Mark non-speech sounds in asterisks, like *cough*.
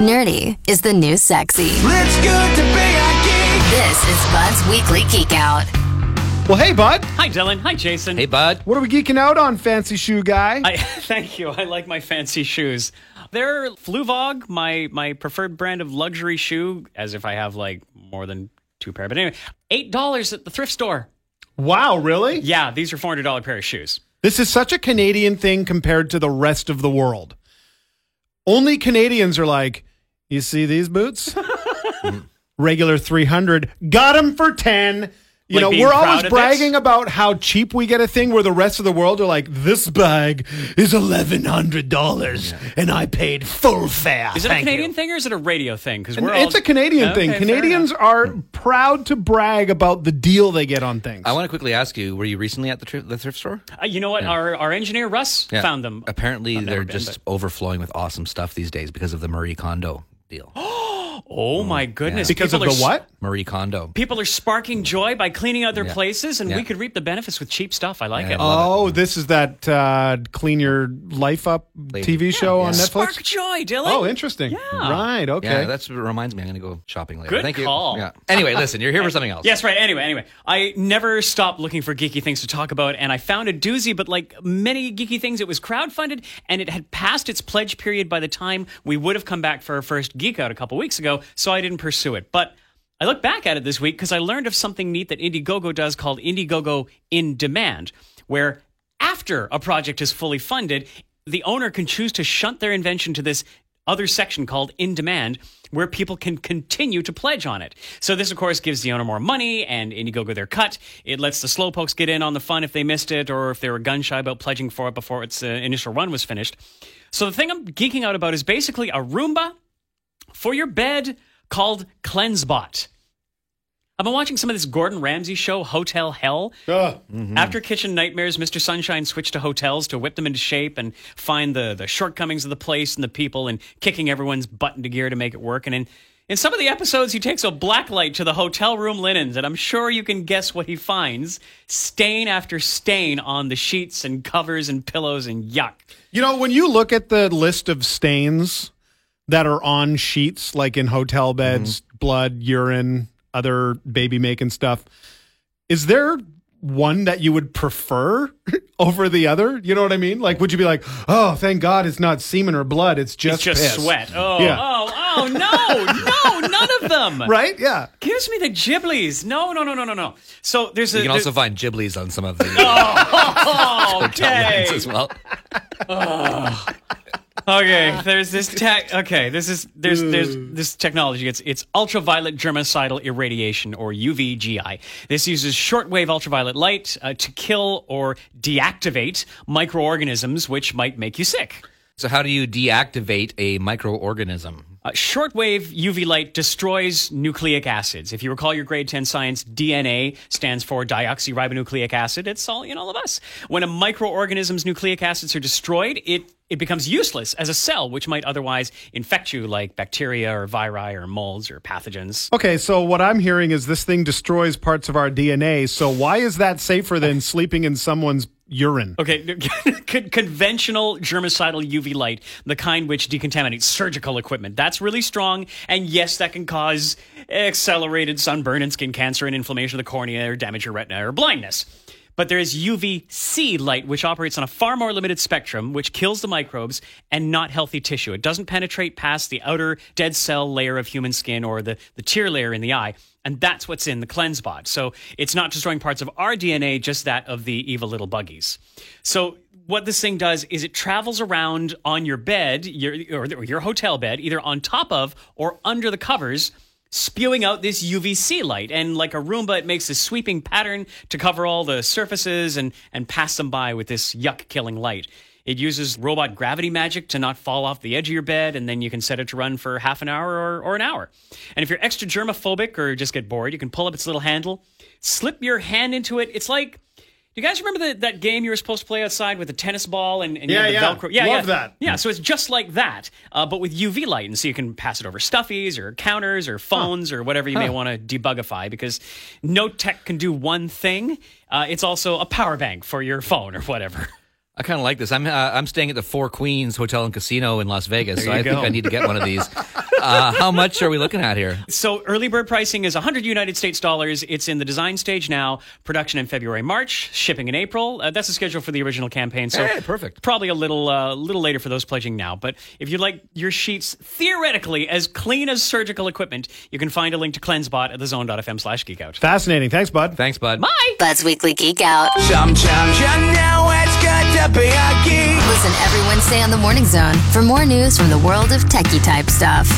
Nerdy is the new sexy. It's good to be a geek. This is Bud's Weekly Geek Out. Well, hey, bud. Hi, Dylan. Hi, Jason. Hey, bud. What are we geeking out on, fancy shoe guy? I, *laughs* thank you. I like my fancy shoes. They're Fluevog, my my preferred brand of luxury shoe, as if I have like more than two pair. But anyway, eight dollars at the thrift store. wow, really? Yeah, these are four hundred dollar pair of shoes. This is such a Canadian thing compared to the rest of the world. Only Canadians are like, you see these boots? *laughs* Regular 300. Got them for 10. You Like know, being we're proud always of bragging this? about how cheap we get a thing where the rest of the world are like, this bag is $1,100 and I paid full fare. Is it a Thank Canadian you." thing or is it a radio thing? Because we're it's all- a Canadian Okay, thing. fair Canadians enough. are proud to brag about the deal they get on things. I want to quickly ask you: Were you recently at the, tri- the thrift store? Uh, you know what? Our our engineer Russ found them. Apparently, I've never they're been, just overflowing with awesome stuff these days because of the Marie Kondo deal. *gasps* Oh my mm, goodness! because of People the are s- what? Marie Kondo. People are sparking joy by cleaning other Yeah. places, and Yeah. we could reap the benefits with cheap stuff. I like Yeah, it. I love Oh, this is that uh, Clean Your Life Up TV show on Spark Netflix? joy, Dylan. Oh, interesting. Yeah. Right, okay. Yeah, that's what reminds me. I'm going to go shopping later. Good Thank call. you. Yeah. Anyway, listen, you're here for something else. Yes, right. Anyway, anyway, I never stopped looking for geeky things to talk about, and I found a doozy. But like many geeky things, it was crowdfunded, and it had passed its pledge period by the time we would have come back for our first geek out a couple weeks ago. So I didn't pursue it. But I look back at it this week because I learned of something neat that Indiegogo does called Indiegogo in Demand, where after a project is fully funded, the owner can choose to shunt their invention to this other section called in demand where people can continue to pledge on it. So this of course gives the owner more money and Indiegogo their cut. It lets the slowpokes get in on the fun if they missed it or if they were gun shy about pledging for it before its uh, initial run was finished. So the thing I'm geeking out about is basically a Roomba for your bed called CleanseBot. I've been watching some of this Gordon Ramsay show, Hotel Hell. Ugh. Mm-hmm. After Kitchen Nightmares, Mr. Sunshine switched to hotels to whip them into shape and find the, the shortcomings of the place and the people and kicking everyone's butt into gear to make it work. And in, in some of the episodes, he takes a blacklight to the hotel room linens, and I'm sure you can guess what he finds stain after stain on the sheets and covers and pillows and yuck. You know, when you look at the list of stains that are on sheets, like in hotel beds, mm-hmm. blood, urine, other baby making stuff, is there one that you would prefer *laughs* over the other? You know what I mean? Like, would you be like, oh, thank God it's not semen or blood, it's just It's just piss." sweat. Oh, Yeah. oh, oh, no, no, none of them. *laughs* Right? Yeah. Gives me the giblies. No, no, no, no, no, no. So there's a. You can also find Ghibli's on some of the *laughs* Oh, hotel okay. as well. Okay, there's this tech. Okay, this is there's there's this technology. It's it's ultraviolet germicidal irradiation or UVGI. This uses shortwave ultraviolet light uh, to kill or deactivate microorganisms which might make you sick. So, how do you deactivate a microorganism? Uh, shortwave UV light destroys nucleic acids. If you recall your grade 10 science, DNA stands for deoxyribonucleic acid. It's all in all of us. When a microorganism's nucleic acids are destroyed, it it becomes useless as a cell, which might otherwise infect you, like bacteria or viri or molds or pathogens. Okay, so what I'm hearing is this thing destroys parts of our DNA. So why is that safer than sleeping in someone's urine? Okay, *laughs* con- conventional germicidal UV light, the kind which decontaminates surgical equipment, that's really strong. And yes, that can cause accelerated sunburn and skin cancer and inflammation of the cornea or damage your retina or blindness. But there is UVC light, which operates on a far more limited spectrum, which kills the microbes and not healthy tissue. It doesn't penetrate past the outer dead cell layer of human skin or the, the tear layer in the eye. And that's what's in the cleanse bot. So it's not destroying parts of our DNA, just that of the evil little buggies. So what this thing does is it travels around on your bed, your, or your hotel bed, either on top of or under the covers, spewing out this UVC light. And like a Roomba, it makes this sweeping pattern to cover all the surfaces and, and pass them by with this yuck killing light. It uses robot gravity magic to not fall off the edge of your bed, and then you can set it to run for half an hour or, or an hour. And if you're extra germophobic or just get bored, you can pull up its little handle, slip your hand into it. It's like, you guys remember the, that game you were supposed to play outside with the tennis ball and, and you Yeah, had the yeah. Velcro? Yeah, Love yeah. that. Yeah, so it's just like that, uh, but with UV light, and so you can pass it over stuffies or counters or phones or whatever you may want to debugify. Because no tech can do one thing. Uh, it's also a power bank for your phone or whatever. *laughs* I kind of like this. I'm uh, I'm staying at the Four Queens Hotel and Casino in Las Vegas, so you I think. I need to get one of these. *laughs* Uh, how much are we looking at here? So early bird pricing is 100 United States dollars. It's in the design stage now. Production in February, March. Shipping in April. Uh, that's the schedule for the original campaign. So Hey, perfect. Probably a little uh, little later for those pledging now. But if you'd like your sheets theoretically as clean as surgical equipment, you can find a link to CleanseBot at thezone.fm slash geekout. Fascinating. Thanks, bud. Thanks, bud. Bye. Bud's Weekly Geek Out. Sometimes you know it's good to be. Listen every Wednesday on the Morning Zone for more news from the world of techie type stuff.